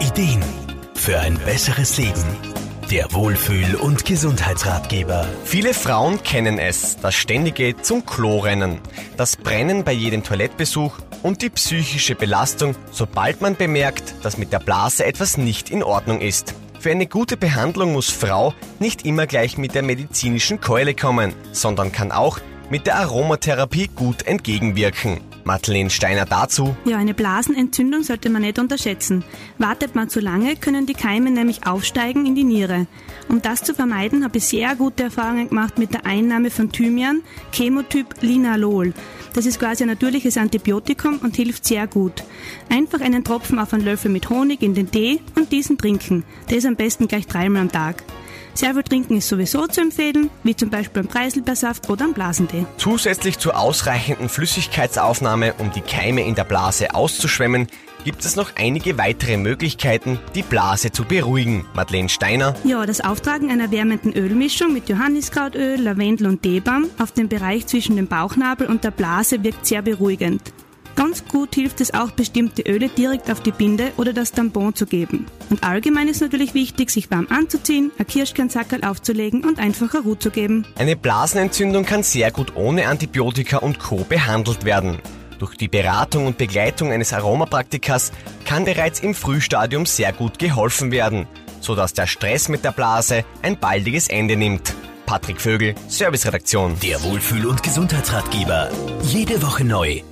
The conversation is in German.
Ideen für ein besseres Leben. Der Wohlfühl- und Gesundheitsratgeber. Viele Frauen kennen es, das ständige zum Klo rennen, das Brennen bei jedem Toilettbesuch und die psychische Belastung, sobald man bemerkt, dass mit der Blase etwas nicht in Ordnung ist. Für eine gute Behandlung muss Frau nicht immer gleich mit der medizinischen Keule kommen, sondern kann auch mit der Aromatherapie gut entgegenwirken. Madeleine Steiner dazu. Ja, eine Blasenentzündung sollte man nicht unterschätzen. Wartet man zu lange, können die Keime nämlich aufsteigen in die Niere. Um das zu vermeiden, habe ich sehr gute Erfahrungen gemacht mit der Einnahme von Thymian, Chemotyp Linalol. Das ist quasi ein natürliches Antibiotikum und hilft sehr gut. Einfach einen Tropfen auf einen Löffel mit Honig in den Tee und diesen trinken. Das am besten gleich dreimal am Tag. Sehr viel trinken ist sowieso zu empfehlen, wie zum Beispiel beim Preiselbeersaft oder am Blasentee. Zusätzlich zur ausreichenden Flüssigkeitsaufnahme, um die Keime in der Blase auszuschwemmen, gibt es noch einige weitere Möglichkeiten, die Blase zu beruhigen. Madeleine Steiner. Ja, das Auftragen einer wärmenden Ölmischung mit Johanniskrautöl, Lavendel und Teebaum auf dem Bereich zwischen dem Bauchnabel und der Blase wirkt sehr beruhigend. Ganz gut hilft es auch, bestimmte Öle direkt auf die Binde oder das Tampon zu geben. Und allgemein ist natürlich wichtig, sich warm anzuziehen, ein Kirschkernsackerl aufzulegen und einfacher Ruhe zu geben. Eine Blasenentzündung kann sehr gut ohne Antibiotika und Co. behandelt werden. Durch die Beratung und Begleitung eines Aromapraktikers kann bereits im Frühstadium sehr gut geholfen werden, sodass der Stress mit der Blase ein baldiges Ende nimmt. Patrick Vögel, Serviceredaktion. Der Wohlfühl- und Gesundheitsratgeber. Jede Woche neu.